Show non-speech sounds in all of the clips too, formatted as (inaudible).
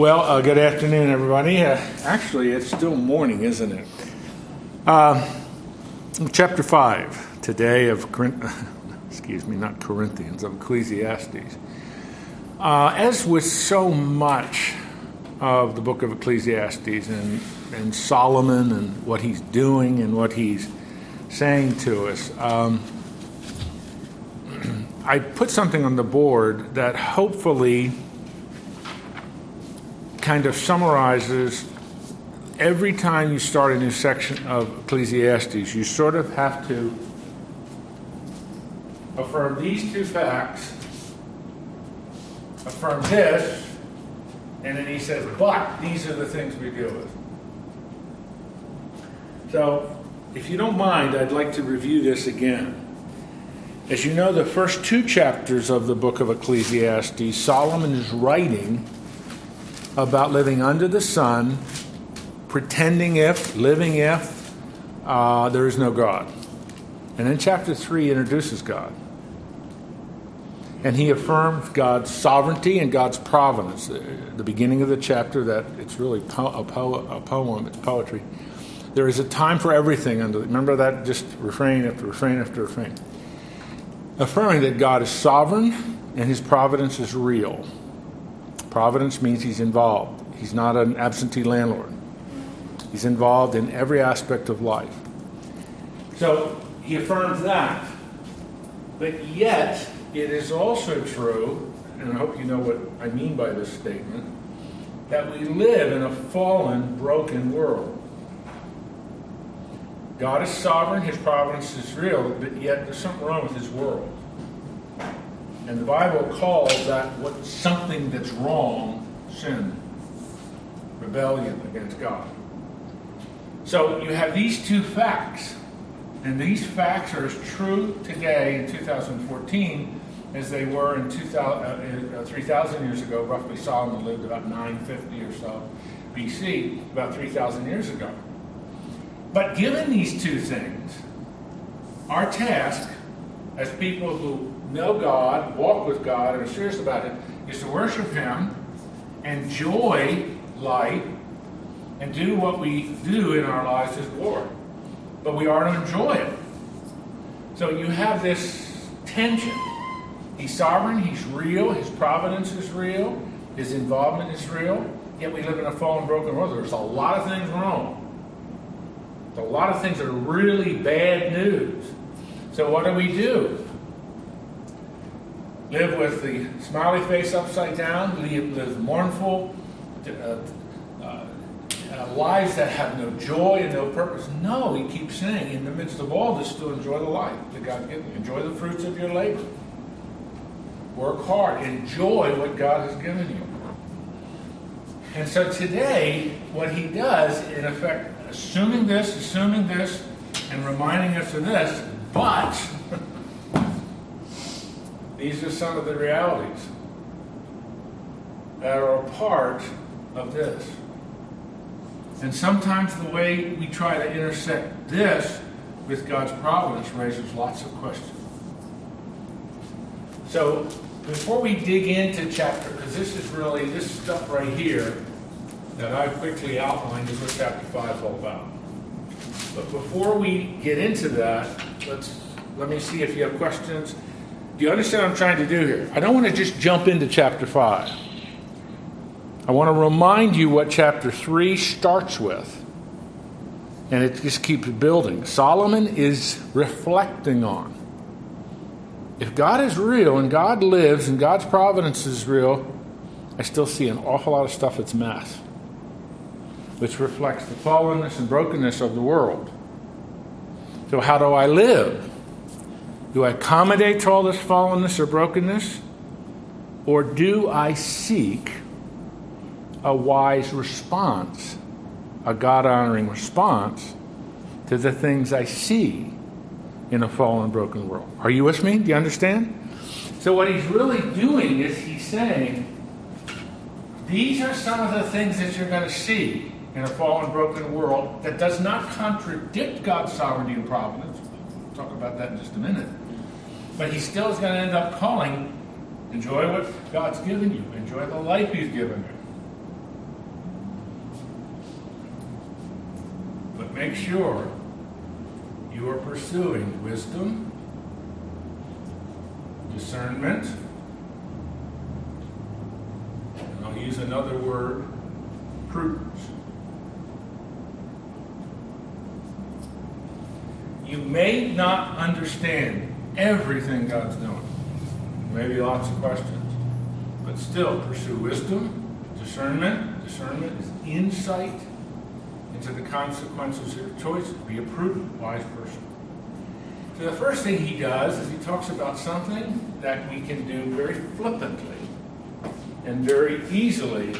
Well, uh, good afternoon, everybody. Uh, actually, it's still morning, isn't it? Uh, chapter 5 today of, (laughs) excuse me, not Corinthians, of Ecclesiastes. Uh, as with so much of the book of Ecclesiastes and, and Solomon and what he's doing and what he's saying to us, um, (clears throat) I put something on the board that hopefully kind of summarizes every time you start a new section of Ecclesiastes, you sort of have to affirm these two facts, affirm this, and then he says, but these are the things we deal with. So, if you don't mind, I'd like to review this again. As you know, the first two chapters of the book of Ecclesiastes, Solomon is writing about living under the sun, pretending if, living if, uh, there is no God. And then chapter 3 introduces God. And he affirms God's sovereignty and God's providence. The beginning of the chapter, that it's really a poem, it's poetry. There is a time for everything. Under, remember that just refrain after refrain after refrain. Affirming that God is sovereign and his providence is real. Providence means he's involved. He's not an absentee landlord. He's involved in every aspect of life. So he affirms that. But yet, it is also true, and I hope you know what I mean by this statement, that we live in a fallen, broken world. God is sovereign, his providence is real, but yet there's something wrong with his world. And the Bible calls that what something that's wrong sin, rebellion against God. So you have these two facts, and these facts are as true today in 2014 as they were in 2000, uh, 3,000 years ago. Roughly, Solomon lived about 950 or so BC, about 3,000 years ago. But given these two things, our task as people who know God, walk with God, and are serious about it, is to worship Him, enjoy life, and do what we do in our lives as Lord. But we are to enjoy it. So you have this tension. He's sovereign, He's real, His providence is real, His involvement is real, yet we live in a fallen, broken world. There's a lot of things wrong. A lot of things that are really bad news. So what do we do? Live with the smiley face upside down, live, live mournful, uh, uh, uh, lives that have no joy and no purpose. No, he keeps saying, in the midst of all this, still enjoy the life that God gives you. Enjoy the fruits of your labor. Work hard. Enjoy what God has given you. And so today, what he does, in effect, assuming this, assuming this, and reminding us of this, but These are some of the realities that are a part of this. And sometimes the way we try to intersect this with God's providence raises lots of questions. So before we dig into chapter, because this is really, this stuff right here that I quickly outlined is what chapter 5 is all about. But before we get into that, let's let me see if you have questions. Do you understand what I'm trying to do here? I don't want to just jump into chapter 5. I want to remind you what chapter 3 starts with. And it just keeps building. Solomon is reflecting on. If God is real and God lives and God's providence is real, I still see an awful lot of stuff that's mess, which reflects the fallenness and brokenness of the world. So, how do I live? Do I accommodate to all this fallenness or brokenness? Or do I seek a wise response, a God honoring response to the things I see in a fallen, broken world? Are you with me? Do you understand? So, what he's really doing is he's saying, these are some of the things that you're going to see in a fallen, broken world that does not contradict God's sovereignty and providence. We'll talk about that in just a minute. But he still is going to end up calling, enjoy what God's given you, enjoy the life he's given you. But make sure you are pursuing wisdom, discernment, and I'll use another word, prudence. You may not understand everything God's doing. Maybe lots of questions. But still, pursue wisdom, discernment. Discernment is insight into the consequences of your choices. Be a prudent, wise person. So the first thing he does is he talks about something that we can do very flippantly and very easily,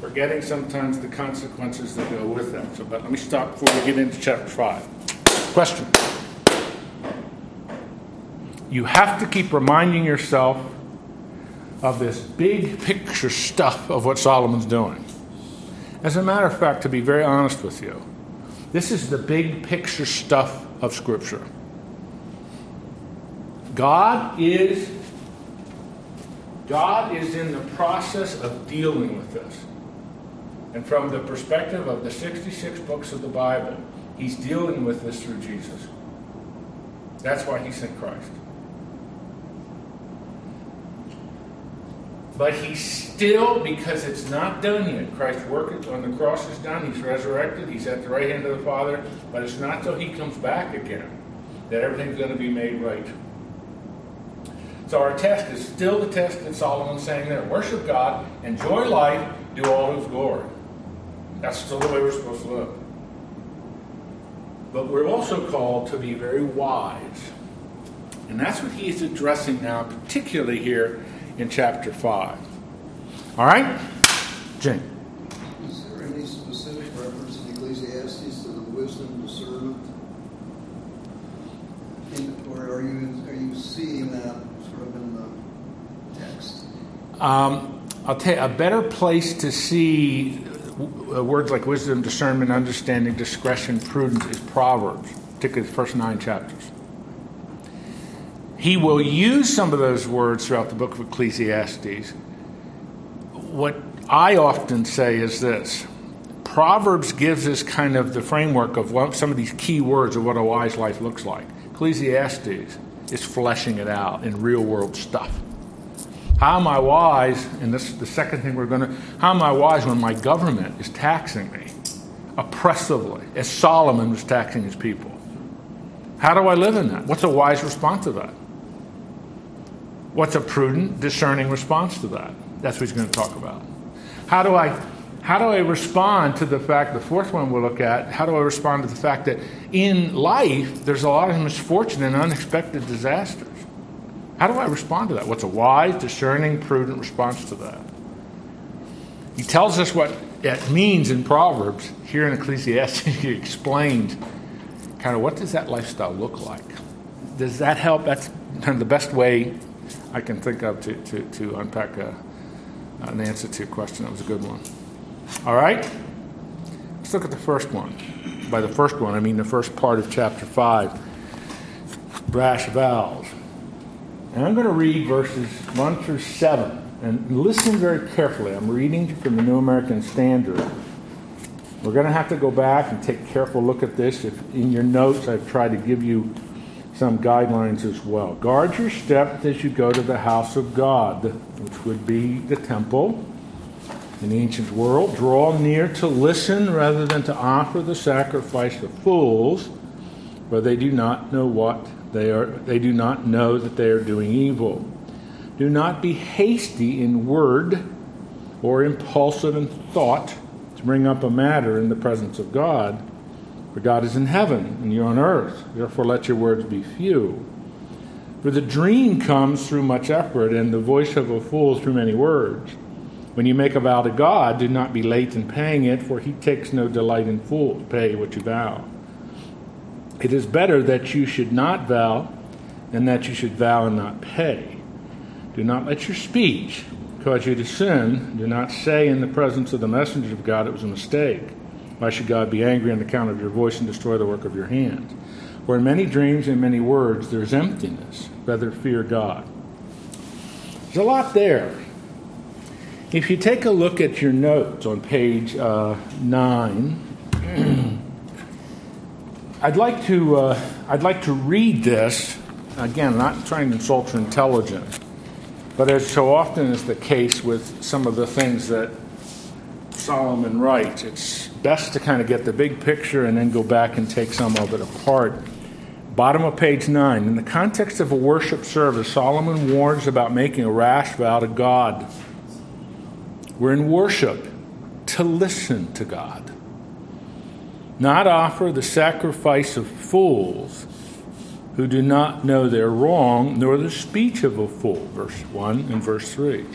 forgetting sometimes the consequences that go with that. So, but let me stop before we get into chapter 5. Question. You have to keep reminding yourself of this big picture stuff of what Solomon's doing. As a matter of fact, to be very honest with you, this is the big picture stuff of Scripture. God is God is in the process of dealing with this. And from the perspective of the 66 books of the Bible, he's dealing with this through Jesus. That's why he sent Christ. But he's still, because it's not done yet. Christ's work on the cross is done. He's resurrected. He's at the right hand of the Father. But it's not till he comes back again that everything's going to be made right. So our test is still the test that Solomon's saying there. Worship God, enjoy life, do all his glory. That's still the way we're supposed to live. But we're also called to be very wise. And that's what he is addressing now, particularly here in chapter 5. All right? Jane. Is there any specific reference in Ecclesiastes to the wisdom discernment? In, or are you are you seeing that sort of in the text? Um, I'll tell you, a better place to see words like wisdom, discernment, understanding, discretion, prudence is Proverbs, particularly the first nine chapters. He will use some of those words throughout the book of Ecclesiastes. What I often say is this Proverbs gives us kind of the framework of what, some of these key words of what a wise life looks like. Ecclesiastes is fleshing it out in real world stuff. How am I wise? And this is the second thing we're going to. How am I wise when my government is taxing me oppressively, as Solomon was taxing his people? How do I live in that? What's a wise response to that? What's a prudent, discerning response to that? That's what he's going to talk about. How do I how do I respond to the fact, the fourth one we'll look at, how do I respond to the fact that in life there's a lot of misfortune and unexpected disasters? How do I respond to that? What's a wise, discerning, prudent response to that? He tells us what it means in Proverbs. Here in Ecclesiastes, (laughs) he explained kind of what does that lifestyle look like? Does that help? That's kind of the best way I can think of to, to, to unpack a, an answer to your question. That was a good one. All right? Let's look at the first one. By the first one, I mean the first part of chapter 5 brash vows. And I'm going to read verses 1 through 7. And listen very carefully. I'm reading from the New American Standard. We're going to have to go back and take a careful look at this. If in your notes I've tried to give you some guidelines as well. Guard your steps as you go to the house of God, which would be the temple in the ancient world. Draw near to listen rather than to offer the sacrifice of fools, for they do not know what they are they do not know that they are doing evil. Do not be hasty in word or impulsive in thought to bring up a matter in the presence of God for God is in heaven, and you're on earth. Therefore, let your words be few. For the dream comes through much effort, and the voice of a fool through many words. When you make a vow to God, do not be late in paying it, for he takes no delight in fools. To pay what you vow. It is better that you should not vow than that you should vow and not pay. Do not let your speech cause you to sin. Do not say in the presence of the messenger of God it was a mistake. Why should God be angry on account of your voice and destroy the work of your hands? For in many dreams and many words there's emptiness. Rather fear God. There's a lot there. If you take a look at your notes on page uh, 9, (clears throat) I'd like to uh, I'd like to read this again, not trying to insult your intelligence, but as so often is the case with some of the things that Solomon writes, it's best to kind of get the big picture and then go back and take some of it apart. Bottom of page 9. In the context of a worship service, Solomon warns about making a rash vow to God. We're in worship to listen to God, not offer the sacrifice of fools who do not know their wrong, nor the speech of a fool. Verse 1 and verse 3.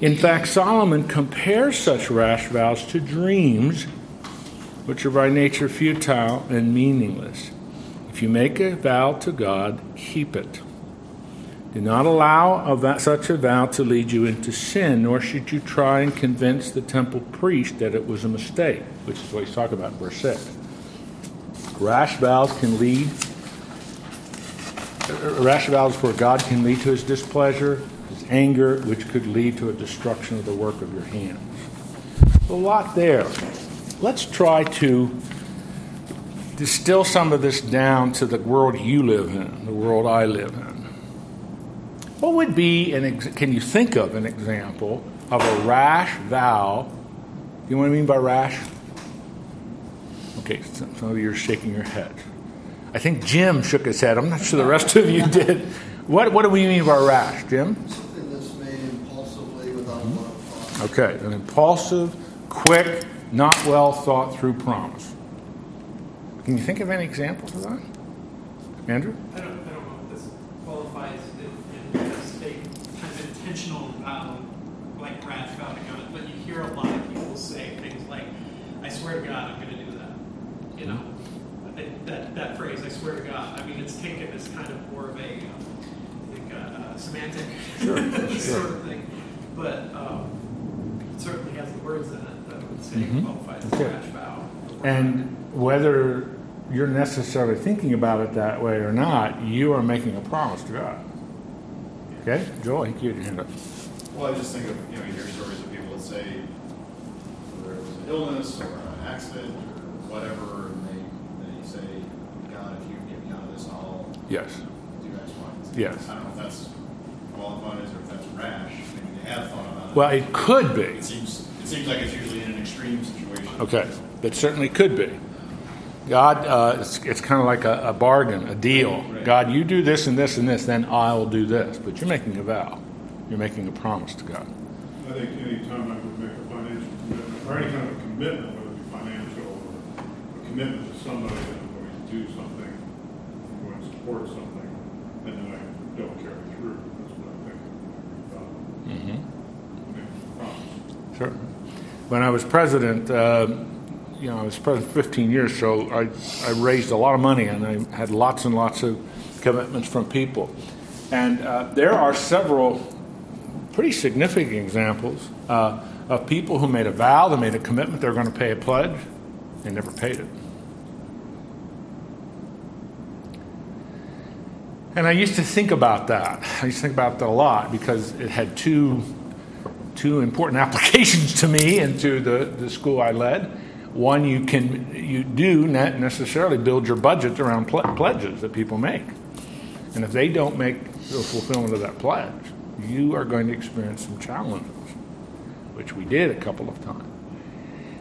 In fact, Solomon compares such rash vows to dreams, which are by nature futile and meaningless. If you make a vow to God, keep it. Do not allow a, such a vow to lead you into sin, nor should you try and convince the temple priest that it was a mistake, which is what he's talking about in verse 6. Rash vows can lead rash vows for God can lead to his displeasure, anger, which could lead to a destruction of the work of your hands. A lot there. Let's try to distill some of this down to the world you live in, the world I live in. What would be an ex- can you think of an example of a rash vow? You know what I mean by rash? Okay, some of you are shaking your head. I think Jim shook his head. I'm not sure the rest of you (laughs) did. What, what do we mean by rash, Jim? Something that's made impulsively without a lot of thought. Okay, an impulsive, quick, not well thought through promise. Can you think of any examples of that? Andrew? I don't, I don't know if this qualifies in, in a state kind of intentional vow, like rash to God, but you hear a lot of people say things like, I swear to God, I'm going to do that. You know, that, that phrase, I swear to God, I mean, it's taken as kind of more of a, um, I think, uh, uh, semantic Sure, (laughs) sort of thing. But um, it certainly has the words in it that would say Mhm. qualifies as Okay. a rash vow. And whether you're necessarily thinking about it that way or not, you are making a promise to God. Okay? Joel, I think you had your hand up. Well, I just think of, you know, you hear stories of people that say, whether it was an illness or an accident or whatever, and they, they say, God, if you get me out of this, I'll Yes. do X, Y, and Z." Yes. I don't know if that's qualifies or if that's rash. Maybe they have thought about it. Well, it could be. It seems, it seems like it's usually in an extreme situation. Okay, it certainly could be. God, uh, it's, it's kind of like a, a bargain, a deal. Right. God, you do this and this and this, then I'll do this. But you're making a vow. You're making a promise to God. I think any time I would make a financial commitment, or any kind of commitment, whether it be financial or a commitment to somebody that I'm going to do something, I'm going to support something, and then I don't carry through, that's what I think about Mm-hmm. making a promise. Sure. When I was president, uh, you know, I was president 15 years, so I, I raised a lot of money and I had lots and lots of commitments from people. And uh, there are several pretty significant examples uh, of people who made a vow, they made a commitment, they're going to pay a pledge, they never paid it. And I used to think about that. I used to think about that a lot because it had two two important (laughs) applications to me and to the, the school I led. One, you can you do not necessarily build your budget around ple- pledges that people make, and if they don't make the fulfillment of that pledge, you are going to experience some challenges, which we did a couple of times.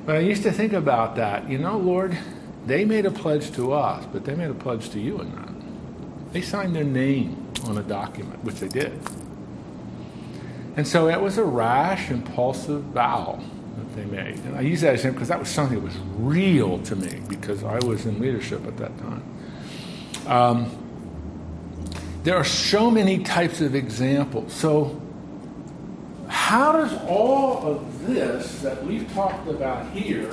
But I used to think about that. You know, Lord, they made a pledge to us, but they made a pledge to you in that. They signed their name on a document, which they did. And so it was a rash, impulsive vow that they made. And I use that example because that was something that was real to me because I was in leadership at that time. Um, there are so many types of examples. So, how does all of this that we've talked about here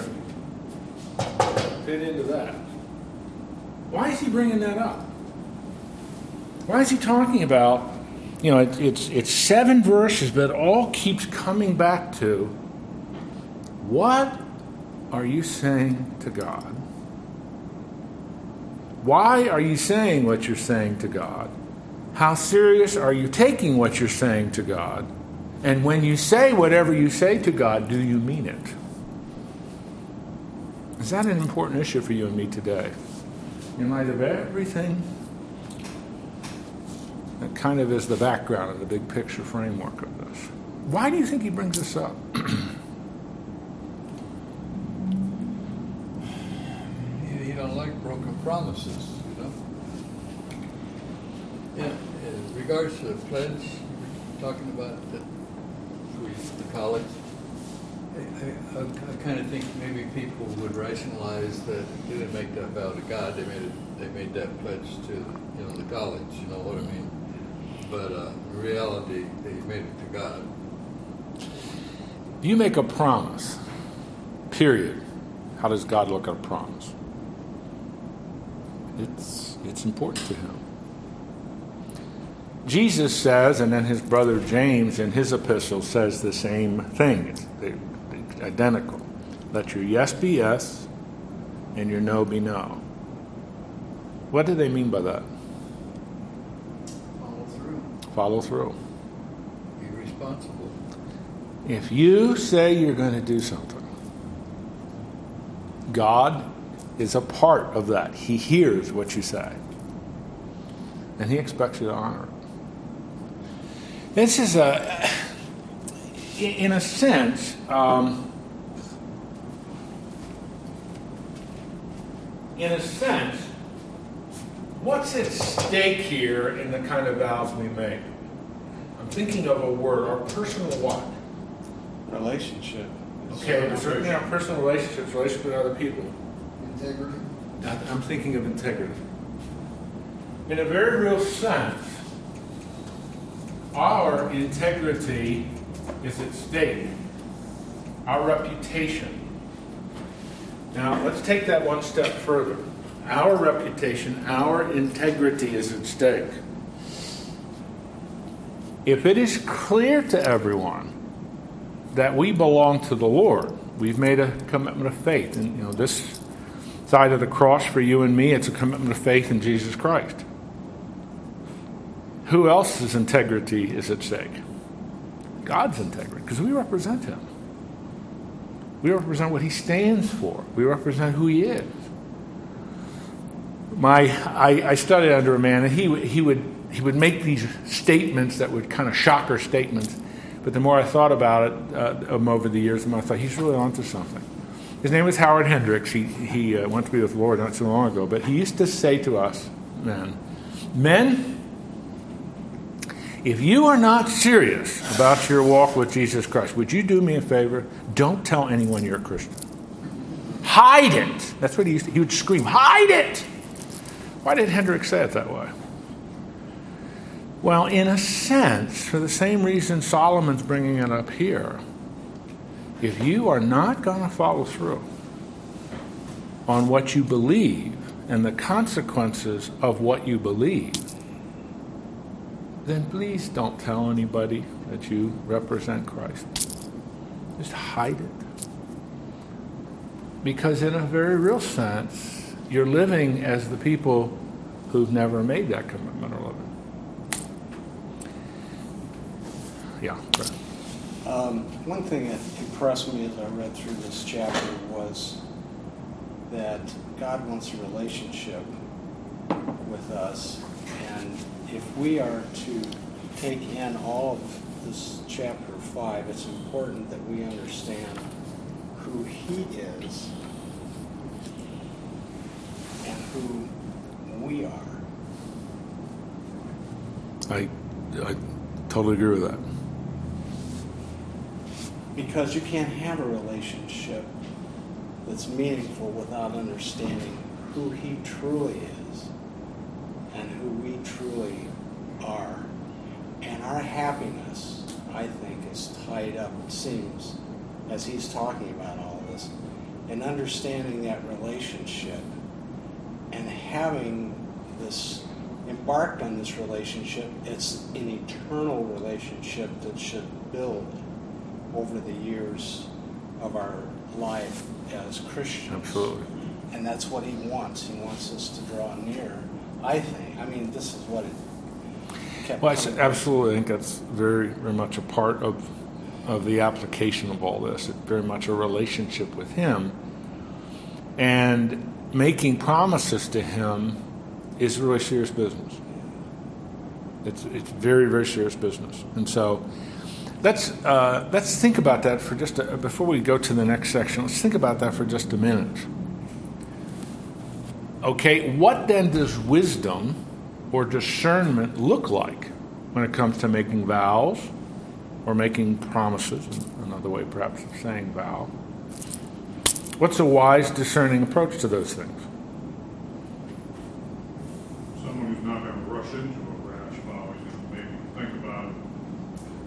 fit into that? Why is he bringing that up? Why is he talking about you know, it, it's it's seven verses, but it all keeps coming back to what are you saying to God? Why are you saying what you're saying to God? How serious are you taking what you're saying to God? And when you say whatever you say to God, do you mean it? Is that an important issue for you and me today? in light of everything that kind of is the background of the big picture framework of this. Why do you think he brings this up? he, you don't like broken promises, you know? Yeah, in regards to the pledge, talking about for the college, I, I, I kind of think maybe people would rationalize that they didn't make that vow to God, they made it, they made that pledge to, you know, the college, you know what I mean? But, uh, in reality, they made it to God. If you make a promise, period. How does God look at a promise? It's, it's important to him. Jesus says, and then his brother James in his epistle says the same thing. It's, they're identical. Let your yes be yes and your no be no. What do they mean by that? Follow through, be responsible. If you say you're going to do something, God is a part of that. He hears what you say, and He expects you to honor it. This is a, in a sense, um, in a sense, what's at stake here in the kind of vows we make? I'm thinking of a word, our personal what? relationship. Okay, but certainly our personal relationships, relationships with other people. Integrity? I'm thinking of integrity. In a very real sense, our integrity is at stake, our reputation. Now, let's take that one step further. Our reputation, our integrity is at stake. If it is clear to everyone that we belong to the Lord, we've made a commitment of faith. And, you know, this side of the cross for you and me, it's a commitment of faith in Jesus Christ. Who else's integrity is at stake? God's integrity, because we represent Him. We represent what He stands for. We represent who He is. My, I, I studied under a man, and he, he, would, he would make these statements that would kind of shocker statements. But the more I thought about it uh, um, over the years, the more I thought he's really onto something. His name was Howard Hendricks. He, he uh, went to be with the Lord not so long ago. But he used to say to us, men, men, if you are not serious about your walk with Jesus Christ, would you do me a favor? Don't tell anyone you're a Christian. Hide it. That's what he used to, he would scream, hide it. Why did Hendricks say it that way? Well, in a sense, for the same reason Solomon's bringing it up here, if you are not going to follow through on what you believe and the consequences of what you believe, then please don't tell anybody that you represent Christ. Just hide it. Because, in a very real sense, you're living as the people who've never made that commitment or living. Yeah. Um, one thing that impressed me as I read through this chapter was that God wants a relationship with us, and if we are to take in all of this chapter five, it's important that we understand who He is who we are. I, I totally agree with that. Because you can't have a relationship that's meaningful without understanding who he truly is and who we truly are. And our happiness, I think, is tied up, it seems, as he's talking about all this, in understanding that relationship and having this embarked on this relationship. It's an eternal relationship that should build over the years of our life as Christians. Absolutely. And that's what he wants. He wants us to draw near. I think. I mean, this is what it kept. Well, I coming s- back. absolutely think that's very, very much a part of, of the application of all this. It's very much a relationship with Him. And making promises to him is really serious business. It's, it's very, very serious business. And so let's, uh, let's think about that for just a, before we go to the next section, let's think about that for just a minute. Okay, what then does wisdom or discernment look like when it comes to making vows or making promises? Another way, perhaps, of saying vow. What's a wise, discerning approach to those things? Someone who's not gonna rush into a rash vow, is gonna maybe think about it,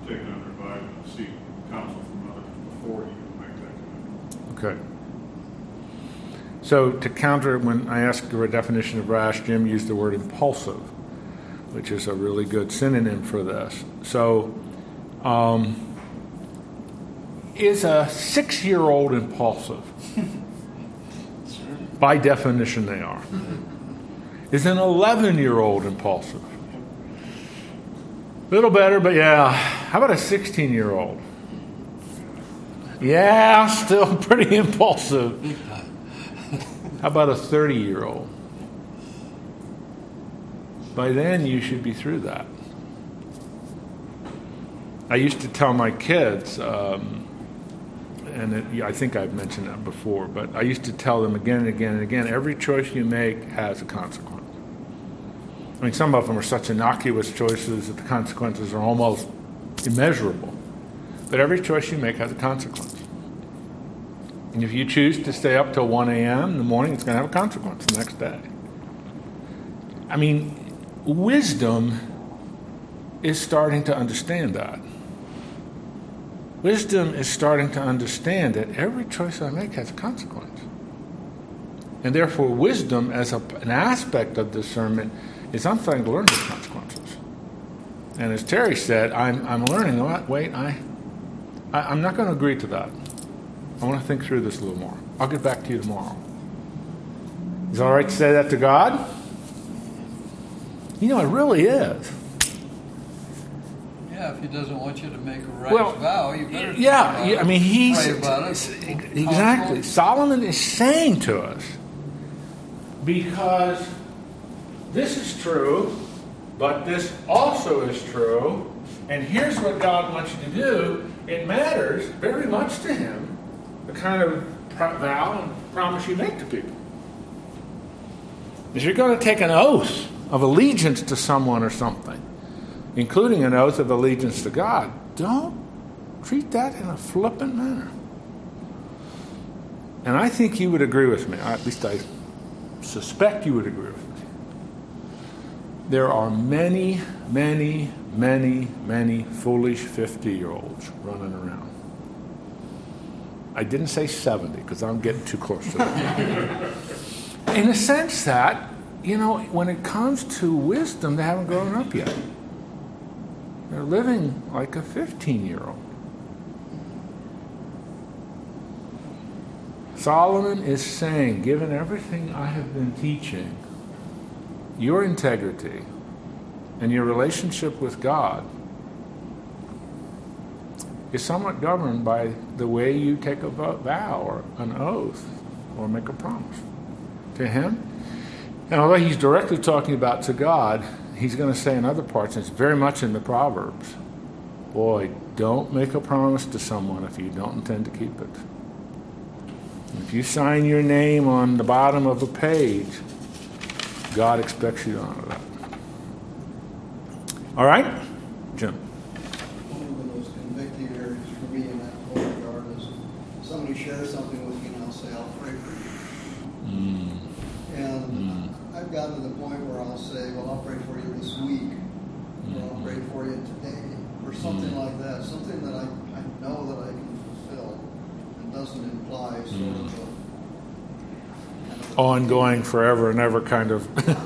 take it under advisement, and seek counsel from others before you make that commitment. Okay. So to counter, when I asked for a definition of rash, Jim used the word impulsive, which is a really good synonym for this. So, um, is a six-year-old impulsive? (laughs) By definition, they are. Is an 11-year-old impulsive? A little better, but yeah. How about a 16-year-old? Yeah, (laughs) still pretty impulsive. (laughs) How about a 30 year old? By then, you should be through that. I used to tell my kids, um, and it, I think I've mentioned that before, but I used to tell them again and again and again every choice you make has a consequence. I mean, some of them are such innocuous choices that the consequences are almost immeasurable. But every choice you make has a consequence. And if you choose to stay up till 1 a.m. in the morning, it's going to have a consequence the next day. I mean, wisdom is starting to understand that. Wisdom is starting to understand that every choice I make has a consequence. And therefore, wisdom as a, an aspect of discernment is I'm starting to learn the consequences. And as Terry said, I'm, I'm learning, oh, wait, I, I, I'm not going to agree to that. I want to think through this a little more. I'll get back to you tomorrow. Is it all right to say that to God? You know, it really is. Yeah, if he doesn't want you to make a rash Well, vow, you better. Yeah, yeah, I mean, he's pray about it. exactly. Solomon is saying to us because this is true, but this also is true, and here's what God wants you to do. It matters very much to Him the kind of vow and promise you make to people. If you're going to take an oath of allegiance to someone or something, including an oath of allegiance to God, don't treat that in a flippant manner. And I think you would agree with me, at least I suspect you would agree with me. There are many, many, many, many foolish 50 year olds running around. I didn't say 70 because I'm getting too close to that. (laughs) in a sense that, you know, when it comes to wisdom, they haven't grown up yet. They're living like a 15 year old. Solomon is saying, given everything I have been teaching, your integrity and your relationship with God is somewhat governed by the way you take a vow or an oath or make a promise to Him. And although he's directly talking about to God, he's going to say in other parts, and it's very much in the Proverbs boy, don't make a promise to someone if you don't intend to keep it. If you sign your name on the bottom of a page, God expects you to honor that. All right? Jim. One of the most convicting areas for me in that whole regard is somebody shares something with me and I'll say, I'll pray for you. Mm. And I've gotten to the point where I'll say, well, I'll pray for you this week, or I'll pray for you today, or something like that, something that I, I know that I can fulfill and doesn't imply sort of a. kind of a- Ongoing, forever and ever kind of. Because I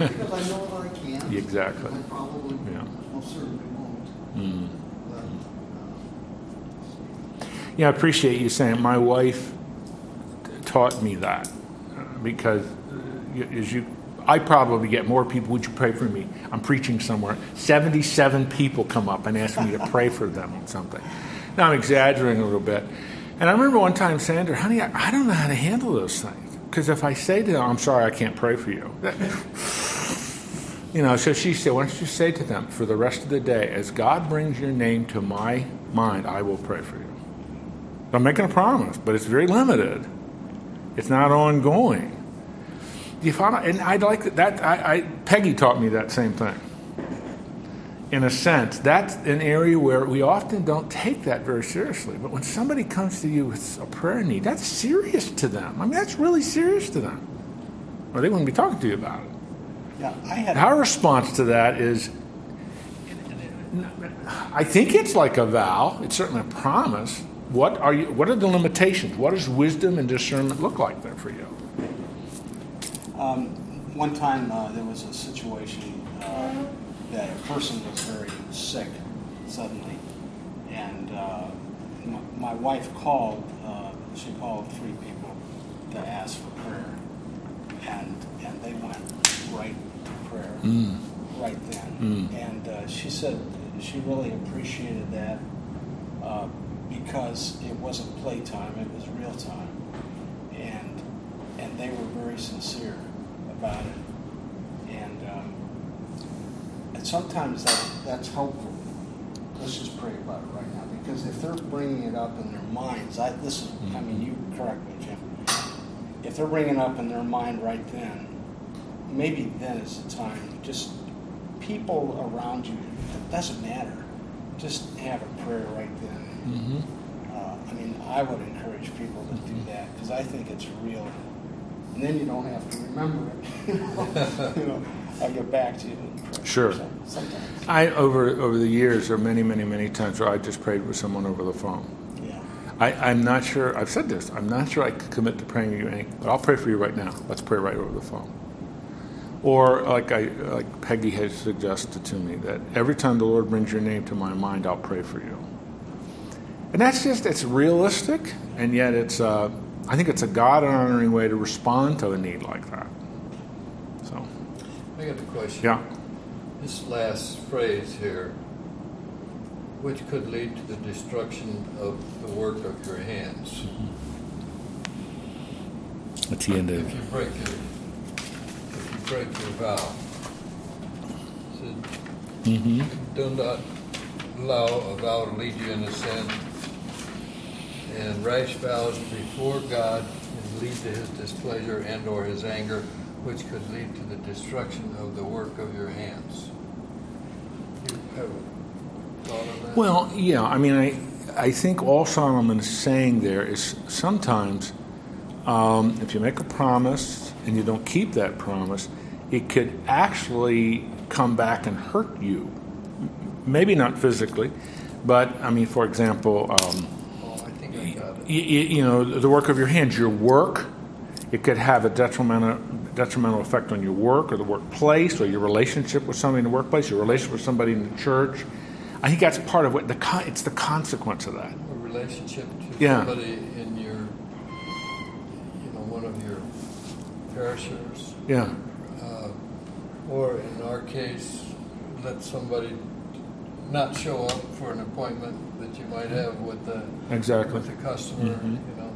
know that I can't. (laughs) Exactly. I probably, Yeah. most certainly won't. Mm. But, uh, Yeah, I appreciate you saying my wife taught me that uh, because uh, as you I probably get more people would you pray for me I'm preaching somewhere 77 people come up and ask me to pray for them on something now I'm exaggerating a little bit and I remember one time saying to her honey I, I don't know how to handle those things because if I say to them, I'm sorry, I can't pray for you. you know, so she said, why don't you say to them for the rest of the day, as God brings your name to my mind, I will pray for you. I'm making a promise, but it's very limited. It's not ongoing. You find? And I'd like that. that I, I, Peggy taught me that same thing. In a sense, that's an area where we often don't take that very seriously. But when somebody comes to you with a prayer need, that's serious to them. I mean, that's really serious to them. Or they wouldn't be talking to you about it. Yeah, I had. Our response to that is, I think it's like a vow. It's certainly a promise. What are you? What are the limitations? What does wisdom and discernment look like there for you? Um, one time uh, there was a situation uh, that a person was very sick suddenly, and uh, my, my wife called. Uh, she called three people to ask for prayer, and and they went right to prayer. Right then. And uh, she said she really appreciated that uh, because it wasn't playtime; it was real time, and and they were very sincere about it. And um, and sometimes that that's helpful. Let's just pray about it right now, because if they're bringing it up in their minds, I this is I mean you correct me, Jim. If they're bringing it up in their mind right then, maybe then is the time. Just people around you, it doesn't matter. Just have a prayer right then. Uh, I mean, I would encourage people to do that because I think it's real. And then you don't have to remember it. (laughs) You know, I'll get back to you. Sure. Sometimes. I over over the years, there are many, many, many times where I just prayed with someone over the phone. Yeah. I, I'm not sure. I've said this. I'm not sure I could commit to praying for you, any- but I'll pray for you right now. Let's pray right over the phone. Or like I like Peggy has suggested to me that every time the Lord brings your name to my mind, I'll pray for you. And that's just it's realistic, and yet it's uh, I think it's a God honoring way to respond to a need like that. So I got a question. yeah, This last phrase here, which could lead to the destruction of the work of your hands. at the end of? If you break your, if you break your vow. Said, hmm do not allow a vow to lead you into sin. And rash vows before God can lead to his displeasure and or his anger, which could lead to the destruction of the work of your hands. You have a thought on that? Well, yeah, I mean, I, I think all Solomon is saying there is sometimes um, if you make a promise and you don't keep that promise, it could actually come back and hurt you. Maybe not physically, but I mean, for example, um, Oh, I think I got it. y- y- you know, the work of your hands, your work, it could have a detrimental, detrimental effect on your work or the workplace or your relationship with somebody in the workplace, your relationship with somebody in the church. I think that's part of what the con- it's the consequence of that. A relationship to Yeah. somebody in your, you know, one of your parishioners. Yeah. uh, or in our case, let somebody not show up for an appointment that you might have with the Exactly. with the customer. Mhm. You know,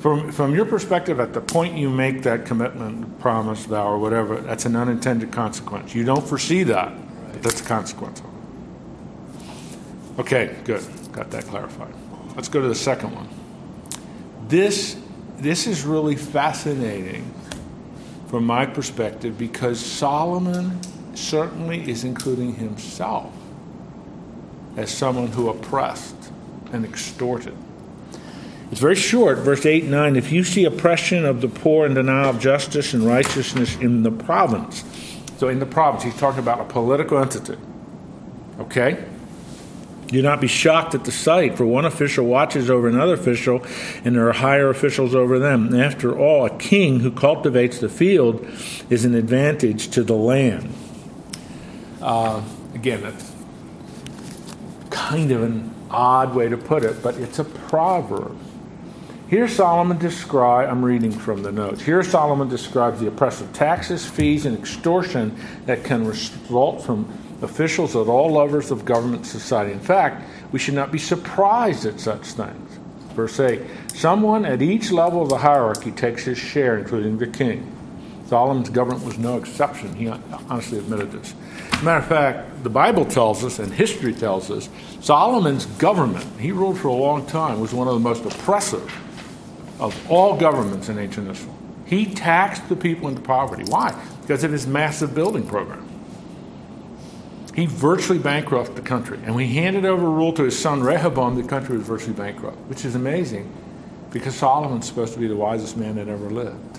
From, from your perspective, at the point you make that commitment, promise, vow, or whatever, that's an unintended consequence. You don't foresee that, but that's a consequence of it. Okay, good. Got that clarified. Let's go to the second one. This, this is really fascinating from my perspective because Solomon certainly is including himself as someone who oppressed and extorted. It's very short, verse 8 and 9. If you see oppression of the poor and denial of justice and righteousness in the province, so in the province, he's talking about a political entity. Okay? Do not be shocked at the sight, for one official watches over another official, and there are higher officials over them. After all, a king who cultivates the field is an advantage to the land. Uh, again, that's kind of an odd way to put it, but it's a proverb. Here Solomon describe I'm reading from the notes. Here Solomon describes the oppressive taxes, fees, and extortion that can result from officials at all levels of government society. In fact, we should not be surprised at such things. Verse 8 Someone at each level of the hierarchy takes his share, including the king. Solomon's government was no exception. He honestly admitted this. matter of fact, the Bible tells us, and history tells us, Solomon's government, he ruled for a long time, was one of the most oppressive of all governments in ancient Israel. He taxed the people into poverty. Why? Because of his massive building program. He virtually bankrupted the country. And when he handed over rule to his son Rehoboam, the country was virtually bankrupt, which is amazing because Solomon's supposed to be the wisest man that ever lived.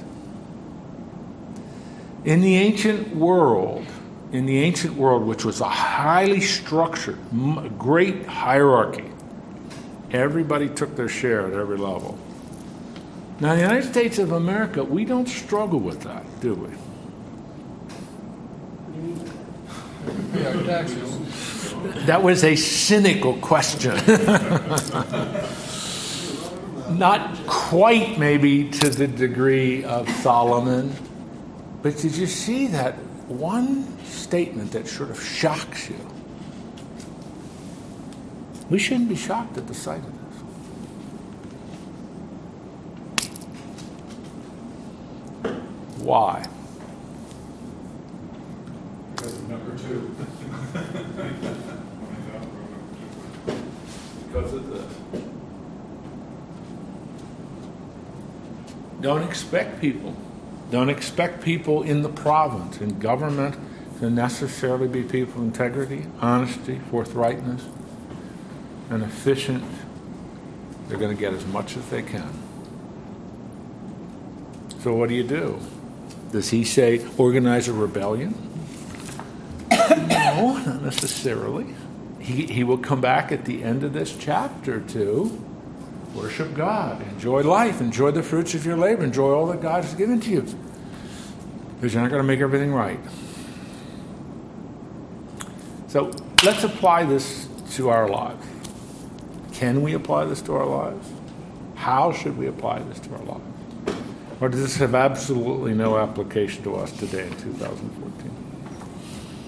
In the ancient world, in the ancient world, which was a highly structured, great hierarchy, everybody took their share at every level. Now, in the United States of America, we don't struggle with that, do we? That was a cynical question. (laughs) Not quite, maybe, to the degree of Solomon. But did you see that one statement that sort of shocks you? We shouldn't be shocked at the sight of this. Why? Because of number two. (laughs) Because of this. Don't expect people don't expect people in the province, in government, to necessarily be people of integrity, honesty, forthrightness, and efficient. They're going to get as much as they can. So, what do you do? Does he say organize a rebellion? no, not necessarily. He, he will come back at the end of this chapter to Worship God. Enjoy life. Enjoy the fruits of your labor. Enjoy all that God has given to you. Because you're not going to make everything right. So let's apply this to our lives. Can we apply this to our lives? How should we apply this to our lives? Or does this have absolutely no application to us today in 2014?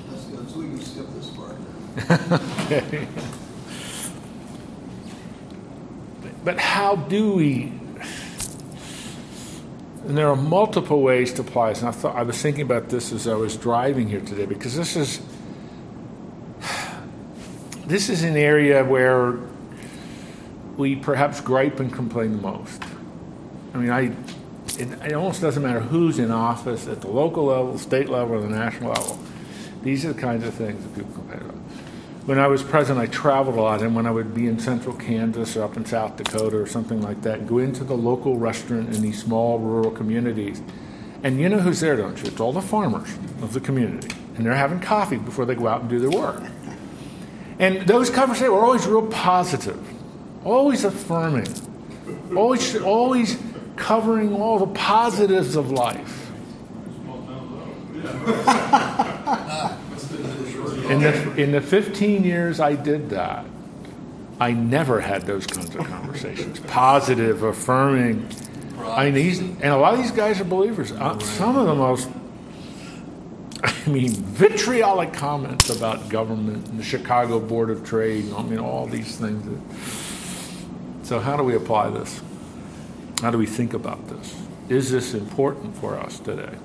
That's good. So we can skip this part. (laughs) okay. But how do we? And there are multiple ways to apply this. And I thought I was thinking about this as I was driving here today because this is this is an area where we perhaps gripe and complain the most. I mean, I it, it almost doesn't matter who's in office at the local level, state level, or the national level. These are the kinds of things that people complain about when I was president, I traveled a lot, and when I would be in central Kansas or up in South Dakota or something like that, go into the local restaurant in these small rural communities. And you know who's there, don't you? It's all the farmers of the community. And they're having coffee before they go out and do their work. And those conversations were always real positive, always affirming, always, always covering all the positives of life. (laughs) In the, in the 15 years I did that, I never had those kinds of conversations. Positive, affirming. I mean, these, and a lot of these guys are believers. Uh, some of the most, I mean, vitriolic comments about government and the Chicago Board of Trade. I mean, all these things. That, so, how do we apply this? How do we think about this? Is this important for us today?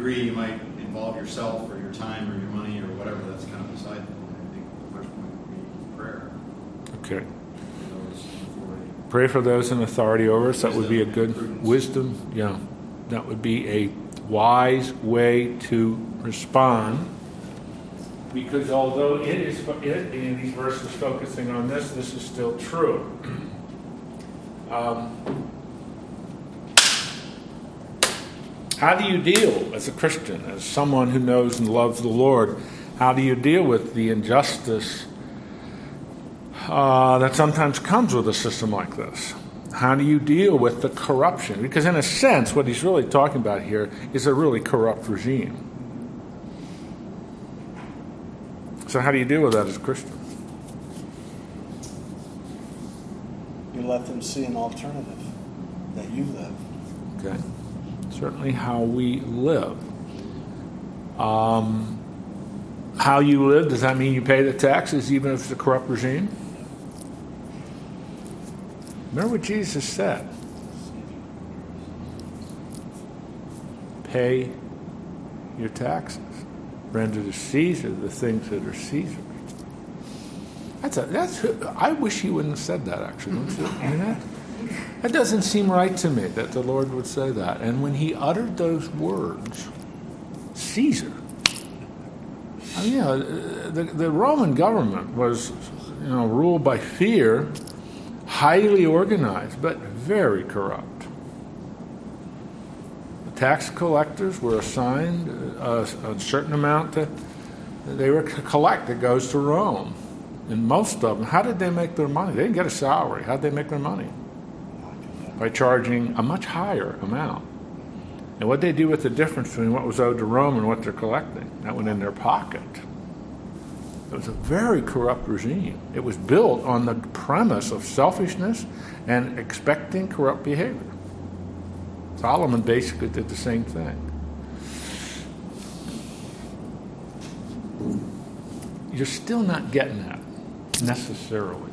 degree you might involve yourself or your time or your money or whatever, that's kind of beside the point. I think the first point would be prayer. Okay. Pray for those in authority over us. That would be a good wisdom. Yeah. That would be a wise way to respond. Because although it is it, in these verses focusing on this, this is still true. (clears throat) Um, How do you deal as a Christian, as someone who knows and loves the Lord? How do you deal with the injustice uh, that sometimes comes with a system like this? How do you deal with the corruption? Because, in a sense, what he's really talking about here is a really corrupt regime. So, how do you deal with that as a Christian? You let them see an alternative that you live. Okay. Certainly, how we live. Um, how you live, does that mean you pay the taxes even if it's a corrupt regime? Remember what Jesus said pay your taxes, render to Caesar the things that are Caesar's. That's a, that's. I wish he wouldn't have said that. Actually? I mean, that, that doesn't seem right to me that the Lord would say that. And when he uttered those words, Caesar. I mean, you know, the, the Roman government was, you know, ruled by fear, highly organized, but very corrupt. The tax collectors were assigned a, a certain amount that they were to collect that goes to Rome. And most of them, how did they make their money? They didn't get a salary. How did they make their money? By charging a much higher amount. And what they do with the difference between what was owed to Rome and what they're collecting, that went in their pocket. It was a very corrupt regime. It was built on the premise of selfishness and expecting corrupt behavior. Solomon basically did the same thing. You're still not getting that necessarily.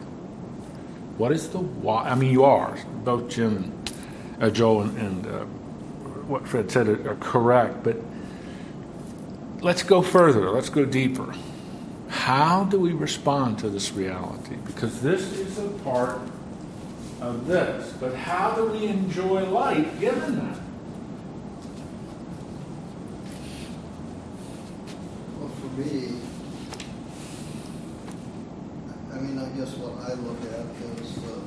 What is the why? I mean, you are. Both Jim and uh, Joe and, and uh, what Fred said are, are correct, but let's go further. Let's go deeper. How do we respond to this reality? Because this is a part of this. But how do we enjoy life given that? Well, for me, I mean, I guess what I look at is the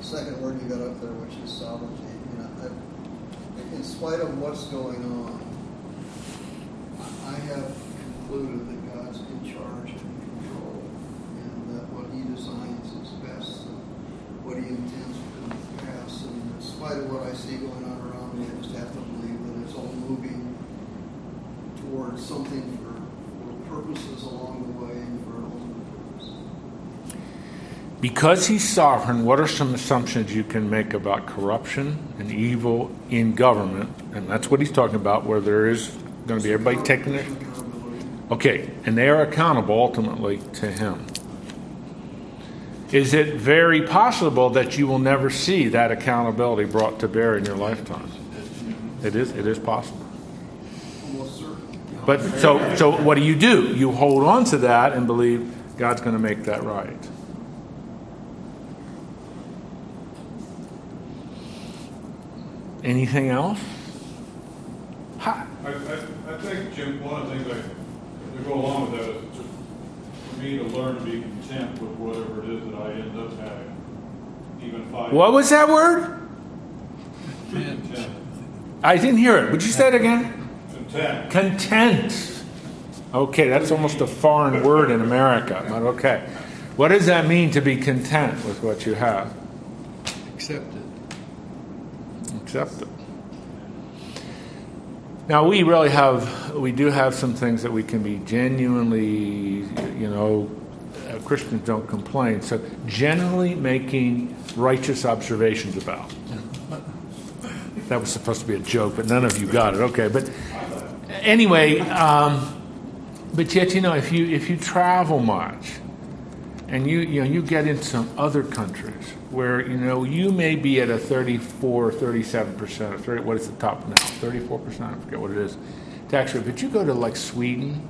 second word you got up there, which is sovereignty. You know, I, in spite of what's going on, I have concluded that God's in charge and in control, and what is best, and what He intends to come to pass. And in spite of what I see going on around me, I just have to believe that it's all moving towards something for, for purposes along the way and for an ultimate purpose. Because he's sovereign, what are some assumptions you can make about corruption and evil in government? And that's what he's talking about, where there is going to be everybody taking it. Okay, and they are accountable ultimately to him. Is it very possible that you will never see that accountability brought to bear in your lifetime? It is. It is possible. But so, so what do you do? You hold on to that and believe God's going to make that right. Anything else? I, I, I think, Jim, one of the things I, to go along with that is just for me to learn to be content with whatever it is that I end up having, even if I. What was that word? Content. I didn't hear it. Would you say it again? Content. Content. Okay, that's almost a foreign word in America, but okay. What does that mean to be content with what you have? Accept it. accept it. Now we really have, we do have some things that we can be genuinely, you know, Christians don't complain. So generally making righteous observations about. That was supposed to be a joke, but none of you got it. Okay, but anyway, um, but yet you know, if you if you travel much, and you you know you get in some other countries where you know you may be at a 34 37 percent 30 what is the top now 34 percent I forget what it is tax rate but you go to like Sweden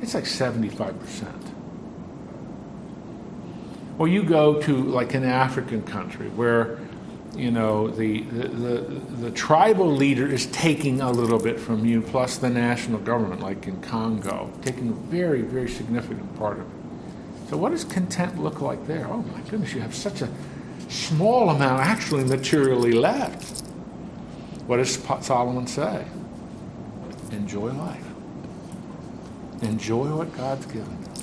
it's like 75 percent or you go to like an African country where you know the, the the the tribal leader is taking a little bit from you plus the national government like in Congo taking a very very significant part of it so, what does content look like there? Oh my goodness, you have such a small amount actually materially left. What does Solomon say? Enjoy life. Enjoy what God's given you,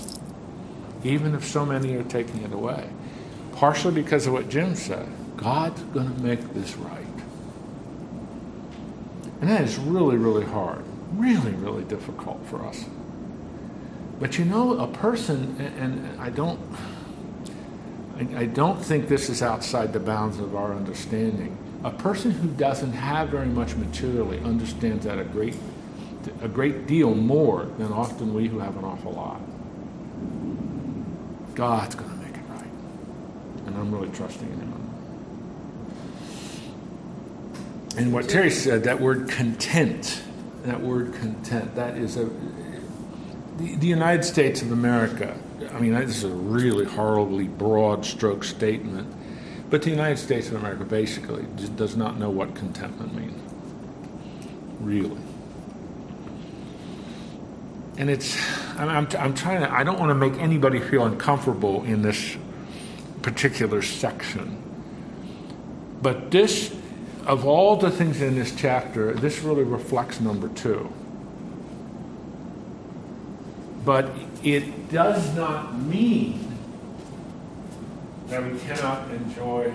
even if so many are taking it away. Partially because of what Jim said God's going to make this right. And that is really, really hard, really, really difficult for us. But you know, a person, and I don't, I don't think this is outside the bounds of our understanding. A person who doesn't have very much materially understands that a great, a great deal more than often we who have an awful lot. God's going to make it right, and I'm really trusting in Him. And what Terry said, that word content, that word content, that is a the, the United States of America. I mean, this is a really horribly broad stroke statement, but the United States of America basically does not know what contentment means. Really. And it's, I'm, I'm, I'm trying to, I don't want to make anybody feel uncomfortable in this particular section. But this, of all the things in this chapter, this really reflects number two. But it does not mean that we cannot enjoy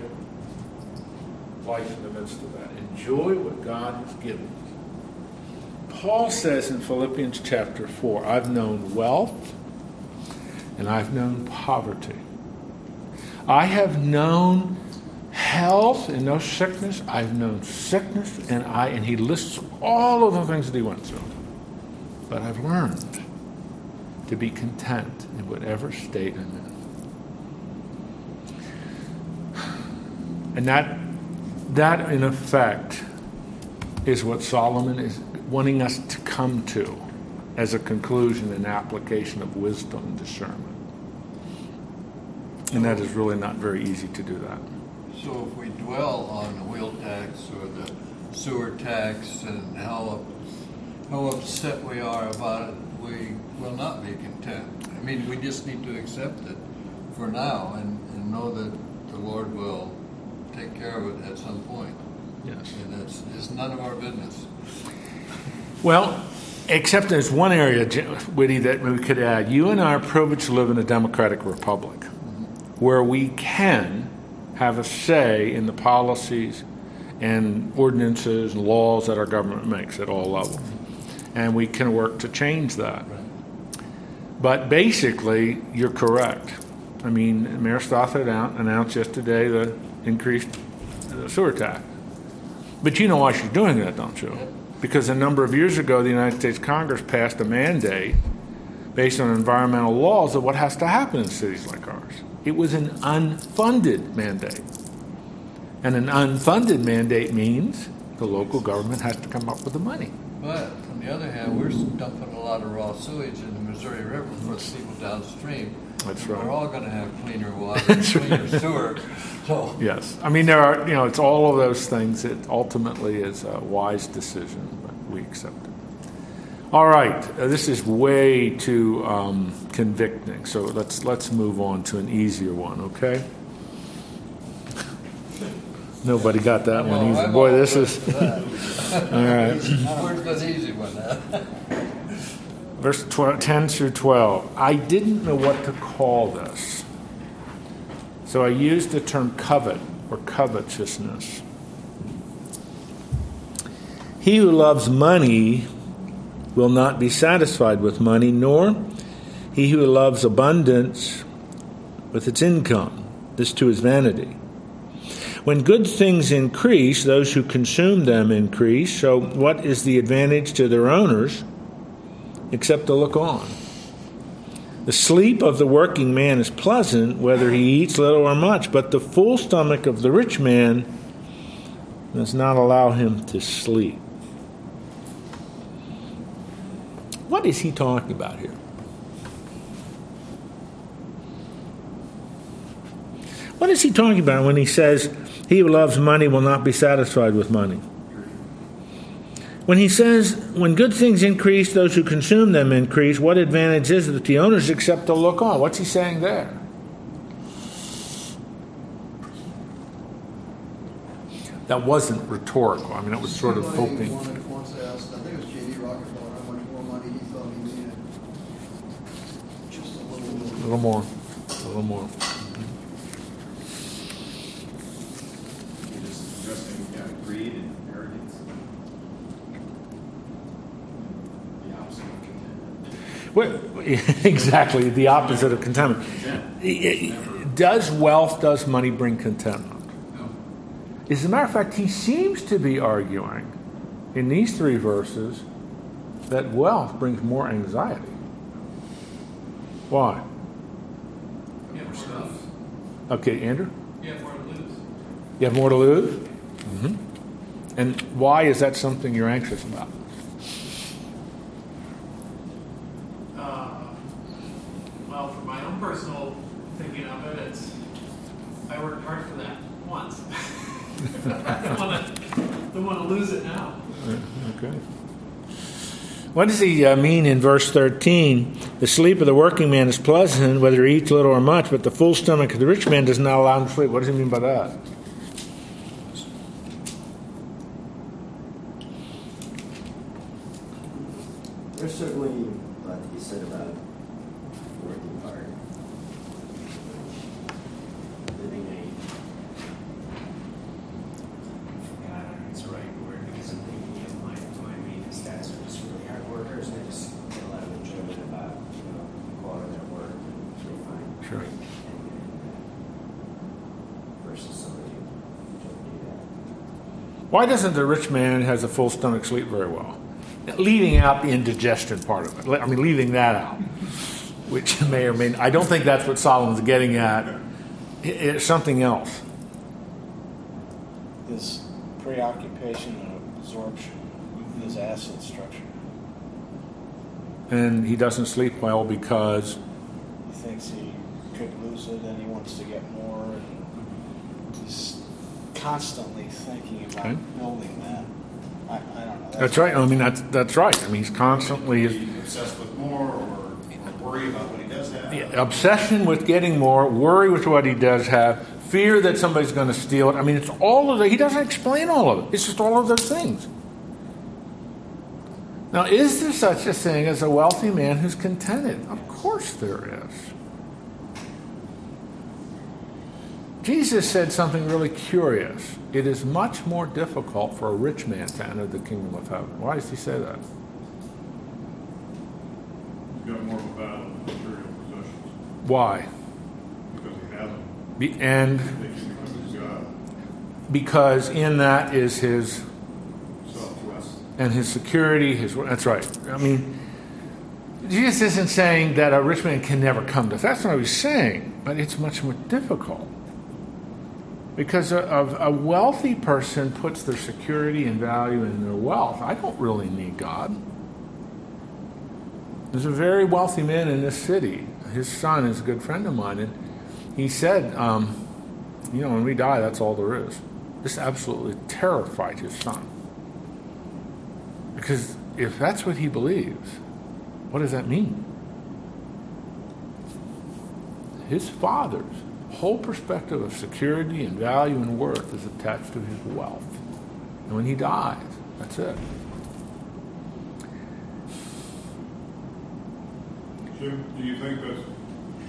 life in the midst of that. Enjoy what God has given. Paul says in Philippians chapter 4 I've known wealth and I've known poverty. I have known health and no sickness. I've known sickness and I and he lists all of the things that he went through. But I've learned to be content in whatever state I'm in. And that, that in effect, is what Solomon is wanting us to come to as a conclusion and application of wisdom and discernment. And that is really not very easy to do that. So if we dwell on the wheel tax or the sewer tax and how, how upset we are about it, we will not be content. I mean, we just need to accept it for now and, and know that the Lord will take care of it at some point. Yes. And it's, it's none of our business. Well, except there's one area, Whitty, that we could add. You and I are privileged to live in a democratic republic where we can have a say in the policies and ordinances and laws that our government makes at all levels. And we can work to change that. But basically, you're correct. I mean, Mayor Stothert announced yesterday the increased uh, sewer tax. But you know why she's doing that, don't you? Because a number of years ago, the United States Congress passed a mandate based on environmental laws of what has to happen in cities like ours. It was an unfunded mandate. And an unfunded mandate means the local government has to come up with the money. But on the other hand, we're dumping a lot of raw sewage in the Missouri River for the people downstream. We're all going to have cleaner water, and cleaner sewer. So Yes. I mean, there are, you know, it's all of those things. It ultimately is a wise decision, but we accept it. All right. Uh, this is way too um, convicting. So let's let's move on to an easier one, okay? Nobody got that one No, either. I'm Boy, this is (laughs) all right. Where's the easy one? (laughs) Verse 12, 10 through 12. I didn't know what to call this. So I used the term covet or covetousness. He who loves money will not be satisfied with money, nor he who loves abundance with its income. This too is vanity. When good things increase, those who consume them increase. So, what is the advantage to their owners? Except to look on. The sleep of the working man is pleasant, whether he eats little or much, but the full stomach of the rich man does not allow him to sleep. What is he talking about here? What is he talking about when he says, He who loves money will not be satisfied with money? When he says, when good things increase, those who consume them increase, what advantage is it that the owners accept to look on? What's he saying there? That wasn't rhetorical. I mean, it was sort of Somebody hoping. wanted- Once asked, I think it was J.D. Rockefeller, how much more money he thought he needed. Just a little A little more. A little more. What, (laughs) exactly, the opposite of contentment. Does wealth, does money bring contentment? As a matter of fact, he seems to be arguing in these three verses that wealth brings more anxiety. Why? You have more. Okay, Andrew? You have more to lose. You have more to lose? hmm And why is that something you're anxious about? Uh, well, for my own personal thinking of it, it's I worked hard for that once. I don't want to don't want to lose it now. Okay. What does he uh, mean in verse 13? The sleep of the working man is pleasant, whether he eats little or much, but the full stomach of the rich man does not allow him to sleep. What does he mean by that? There's certainly a lot to be said about working hard. Living a, I don't know if it's the right word because I'm thinking of my, my maintenance guys are just really hard workers and I just get a lot of enjoyment about, you know, the quality of their work and they find Sure. great and, and, uh, versus somebody who don't do that. Why doesn't the rich man has a full stomach sleep very well? Leaving out the indigestion part of it. I mean, leaving that out, which (laughs) may or may not. I don't think that's what Solomon's getting at. It's something else. His preoccupation and absorption, his acid structure. And he doesn't sleep well because He thinks he could lose it and he wants to get more constantly thinking about Okay. building that. I, I don't know. That's right. I mean, that's that's right. I mean, he's constantly Be obsessed with more or, or worry about what he does have. yeah, obsession with getting more, worry with what he does have, fear that somebody's going to steal it. I mean, it's all of the. He doesn't explain all of it. It's just all of those things. Now, is there such a thing as a wealthy man who's contented? Of course there is. Jesus said something really curious. It is much more difficult for a rich man to enter the kingdom of heaven. Why does he say that? He's got more of a battle with material possessions Why? because he has them. Be- And because because in that is his Southwest. and his security. His that's right. I mean, Jesus isn't saying that a rich man can never come to. That's not what he's saying. But it's much more difficult because a, a, wealthy person puts their security and value in their wealth. I don't really need God. There's a very wealthy man in this city. His son is a good friend of mine, and he said, um, "You know, when we die, that's all there is." This absolutely terrified his son. Because if that's what he believes, what does that mean? His father's whole perspective of security and value and worth is attached to his wealth. And when he dies, that's it. Jim, do you think that's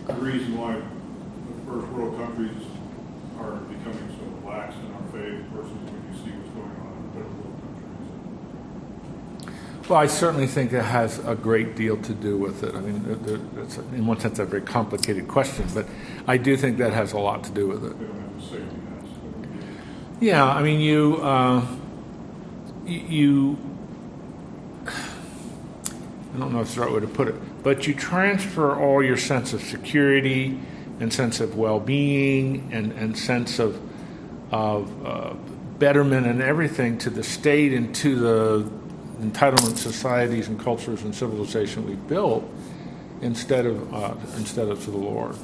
the reason why the first world countries are becoming so lax in our faith versus when you see what's going on in third world countries? Well, I certainly think it has a great deal to do with it. I mean, it's in one sense a very complicated question, but I do think that has a lot to do with it. Yeah, I mean, you, uh, you, I don't know if it's the right way to put it, but you transfer all your sense of security and sense of well-being and, and sense of, of uh, betterment and everything to the state and to the entitlement societies and cultures and civilization we've built instead of, uh, instead of to the Lord,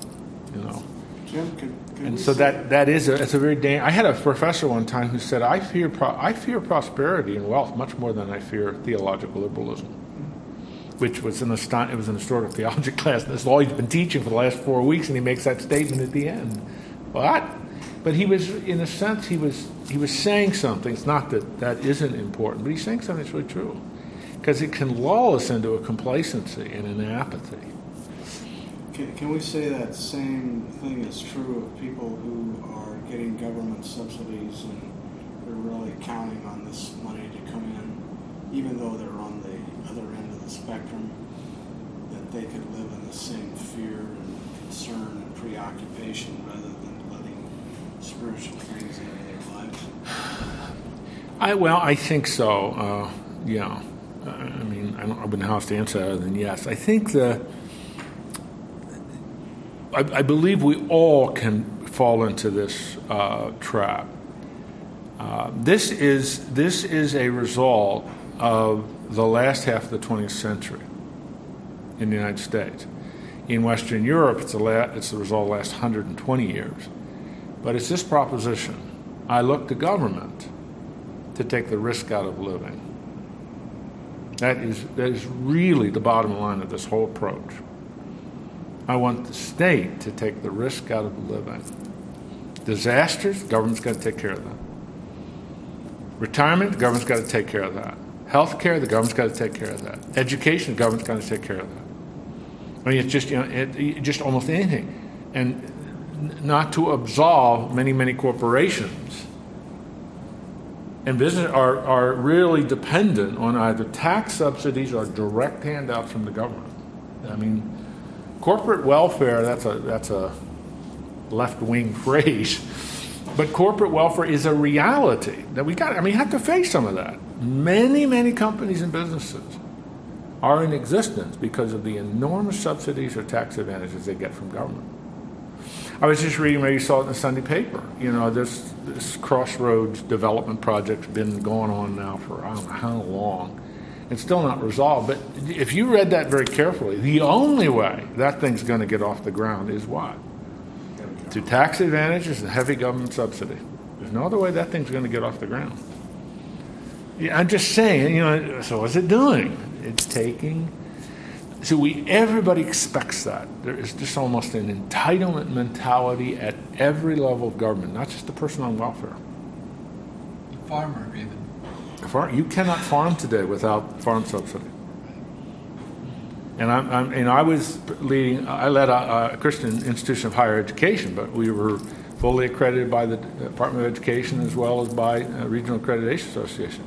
you know. Jim, could, could And so that that is a, it's a very dang, I had a professor one time who said I fear pro, I fear prosperity and wealth much more than I fear theological liberalism, which was an aston, it was an historical (laughs) theology class. And that's all he's been teaching for the last four weeks, and he makes that statement at the end. What? But he was, in a sense, he was he was saying something. It's not that that isn't important, but he's saying something that's really true, because it can lull us into a complacency and an apathy. Can, can we say that same thing is true of people who are getting government subsidies and they're really counting on this money to come in, even though they're on the other end of the spectrum? that they could live in the same fear and concern and preoccupation rather than letting spiritual things lives? I, well, I think so. Uh, yeah. I mean, I don't know how else to answer other than yes. I think the. I, I believe we all can fall into this uh, trap. Uh, this is this is a result of the last half of the 20th century in the United States. In Western Europe, it's the, la- it's the result of the last 120 years. But it's this proposition I look to government to take the risk out of living. That is, that is really the bottom line of this whole approach. I want the state to take the risk out of living. Disasters, government's got to take care of that. Retirement, government's got to take care of that. Health care, the government's got to take care of that. Education, government's got to take care of that. I mean, it's just, you know, it, just almost anything. And not to absolve many, many corporations and business are, are really dependent on either tax subsidies or direct handouts from the government. I mean, corporate welfare, that's a, that's a left wing (laughs) phrase, but corporate welfare is a reality that we got, I mean, have to face some of that. Many, many companies and businesses are in existence because of the enormous subsidies or tax advantages they get from government. I was just reading, maybe you saw it in the Sunday paper. You know, this this Crossroads development project's been going on now for I don't know how long. It's still not resolved. But if you read that very carefully, the only way that thing's going to get off the ground is what? Through tax advantages and heavy government subsidy. There's no other way that thing's going to get off the ground. Yeah, I'm just saying, you know, so what's it doing? It's taking so we everybody expects that. There is just almost an entitlement mentality at every level of government, not just the person on welfare. The farmer even. Farm, you cannot farm today without farm subsidy. And I'm, I'm and I was leading. I led a, a Christian institution of higher education, but we were fully accredited by the Department of Education as well as by uh, Regional Accreditation Association.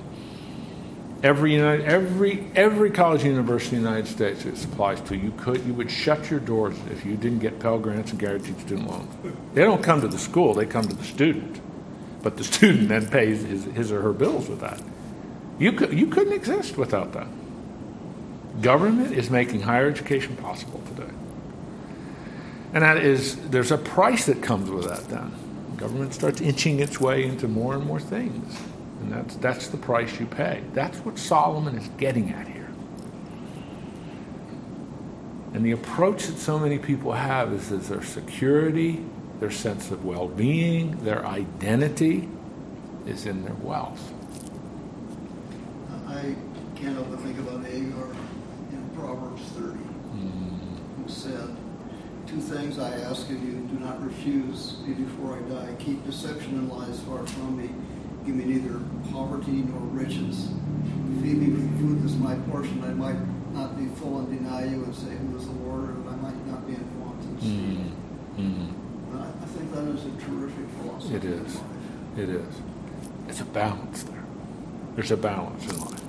Every United, every every college and university in the United States it applies to you could you would shut your doors if you didn't get Pell Grants and guaranteed student loans. They don't come to the school; they come to the student, but the student then pays his, his or her bills with that. You could you couldn't exist without that. Government is making higher education possible today, and that is there's a price that comes with that. Then government starts inching its way into more and more things. And that's, that's the price you pay. That's what Solomon is getting at here. And the approach that so many people have is, is their security, their sense of well being, their identity is in their wealth. I can't help but think about Agur in Proverbs 30, mm. who said, Two things I ask of you, do not refuse me before I die. Keep deception and lies far from me. Give me neither poverty nor riches. Feed me with food that's my portion. I might not be full and deny you and say, Who is the Lord? And I might not be in want and see. And I, I think that is a terrific philosophy. It is. It is. It's a balance there. There's a balance in life.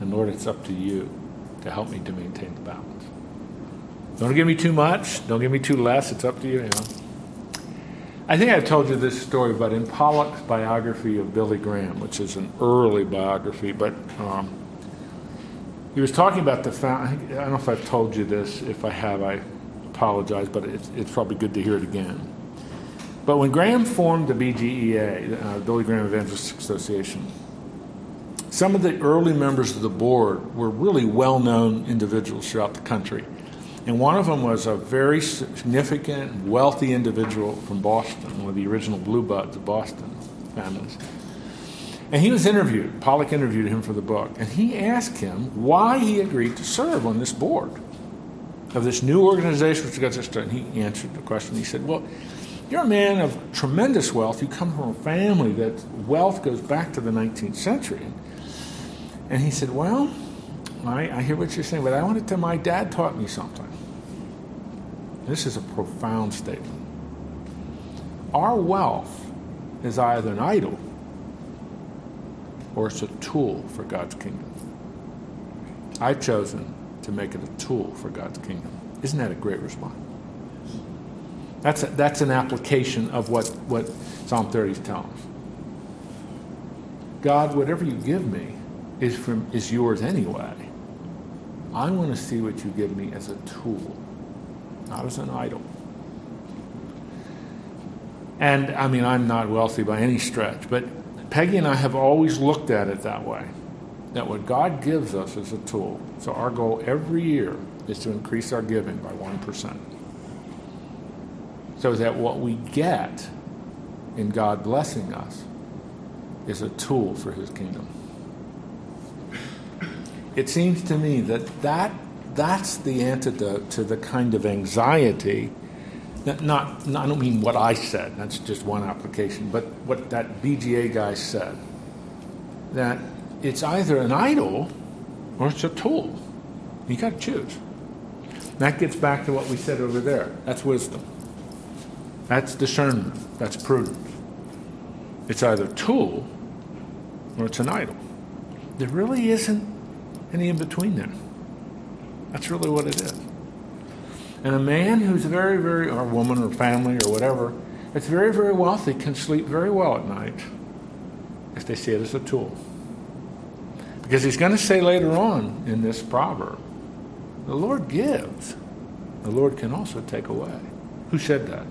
And Lord, it's up to you to help me to maintain the balance. Don't give me too much. Don't give me too less. It's up to you. you know. I think I've told you this story, but in Pollock's biography of Billy Graham, which is an early biography, but um, he was talking about the found. I don't know if I've told you this. If I have, I apologize, but it's, it's probably good to hear it again. But when Graham formed the BGEA, uh, Billy Graham Evangelistic Association, some of the early members of the board were really well known individuals throughout the country. And one of them was a very significant, wealthy individual from Boston, one of the original Blue Buds of Boston families. And he was interviewed. Pollock interviewed him for the book. And he asked him why he agreed to serve on this board of this new organization which got. He answered the question. He said, Well, you're a man of tremendous wealth. You come from a family that wealth goes back to the 19th century. And he said, Well, I, I hear what you're saying, but I wanted to, tell my dad taught me something. This is a profound statement. Our wealth is either an idol or it's a tool for God's kingdom. I've chosen to make it a tool for God's kingdom. Isn't that a great response? That's, a, that's an application of what, what Psalm 30 is telling us. God, whatever you give me is, from, is yours anyway. I want to see what you give me as a tool, not as an idol. And I mean, I'm not wealthy by any stretch, but Peggy and I have always looked at it that way that what God gives us is a tool. So our goal every year is to increase our giving by 1%. So that what we get in God blessing us is a tool for his kingdom. It seems to me that, that that's the antidote to the kind of anxiety that not, not I don't mean what I said, that's just one application, but what that BGA guy said. That it's either an idol or it's a tool. You got to choose. That gets back to what we said over there. That's wisdom. That's discernment. That's prudence. It's either a tool or it's an idol. There really isn't any in between there. That's really what it is. And a man who's very, very, or a woman or family or whatever, that's very, very wealthy can sleep very well at night if they see it as a tool. Because he's going to say later on in this proverb, the Lord gives, the Lord can also take away. Who said that?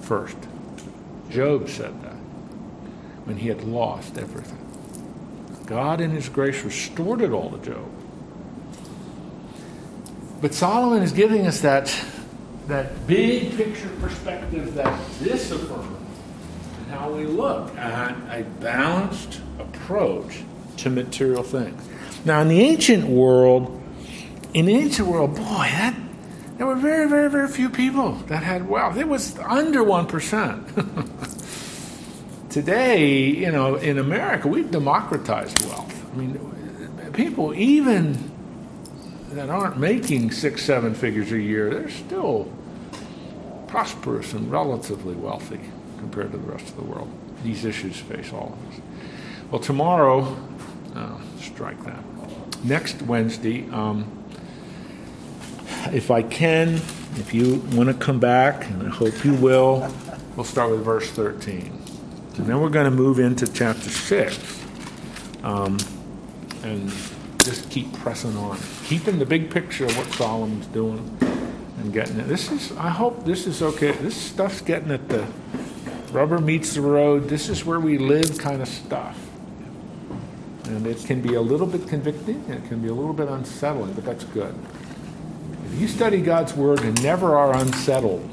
First, Job said that when he had lost everything. God, in his grace, restored it all to Job. But Solomon is giving us that, that big picture perspective that this affirms and how we look at a balanced approach to material things. Now, in the ancient world, in the ancient world, boy, that there were very, very, very few people that had wealth. It was under one percent. (laughs) Today, you know, in America, we've democratized wealth. I mean, people even that aren't making six, seven figures a year, they're still prosperous and relatively wealthy compared to the rest of the world. These issues face all of us. Well, tomorrow, uh, strike that. Next Wednesday, um, if I can, if you want to come back, and I hope you will, we'll start with verse 13. And then we're going to move into chapter 6 um, and just keep pressing on, keeping the big picture of what Solomon's doing and getting it. This is, I hope this is okay. This stuff's getting at the rubber meets the road. This is where we live kind of stuff. And it can be a little bit convicting, it can be a little bit unsettling, but that's good. If you study God's Word and never are unsettled,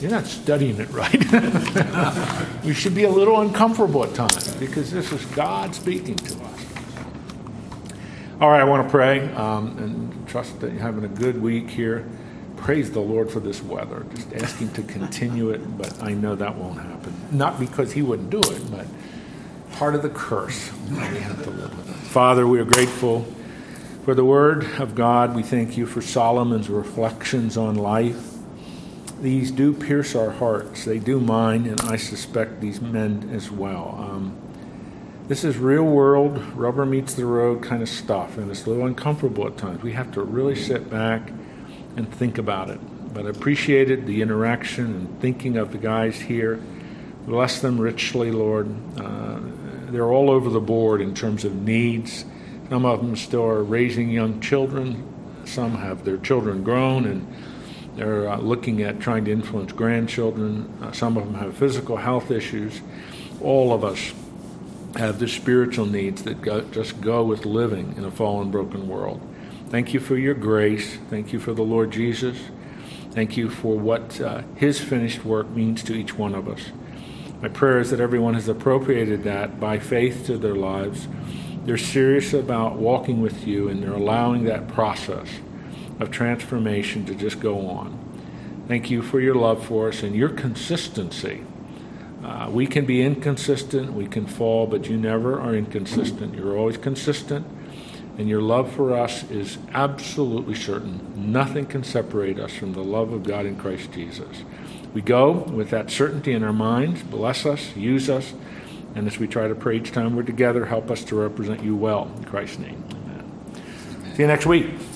you're not studying it right. (laughs) you should be a little uncomfortable at times because this is God speaking to us. All right, I want to pray um, and trust that you're having a good week here. Praise the Lord for this weather. Just ask Him to continue it, but I know that won't happen. Not because He wouldn't do it, but part of the curse. We have to live with it. Father, we are grateful for the Word of God. We thank you for Solomon's reflections on life. These do pierce our hearts. They do mine, and I suspect these men as well. Um, this is real world, rubber meets the road kind of stuff, and it's a little uncomfortable at times. We have to really sit back and think about it. But I appreciated the interaction and thinking of the guys here. Bless them richly, Lord. Uh, they're all over the board in terms of needs. Some of them still are raising young children. Some have their children grown and they're uh, looking at trying to influence grandchildren. Uh, some of them have physical health issues. All of us have the spiritual needs that go, just go with living in a fallen, broken world. Thank you for your grace. Thank you for the Lord Jesus. Thank you for what uh, His finished work means to each one of us. My prayer is that everyone has appropriated that by faith to their lives. They're serious about walking with you and they're allowing that process of transformation to just go on. Thank you for your love for us and your consistency. Uh, we can be inconsistent, we can fall, but you never are inconsistent. You're always consistent, and your love for us is absolutely certain. Nothing can separate us from the love of God in Christ Jesus. We go with that certainty in our minds. Bless us, use us, and as we try to pray each time we're together, help us to represent you well. In Christ's name, amen. See you next week.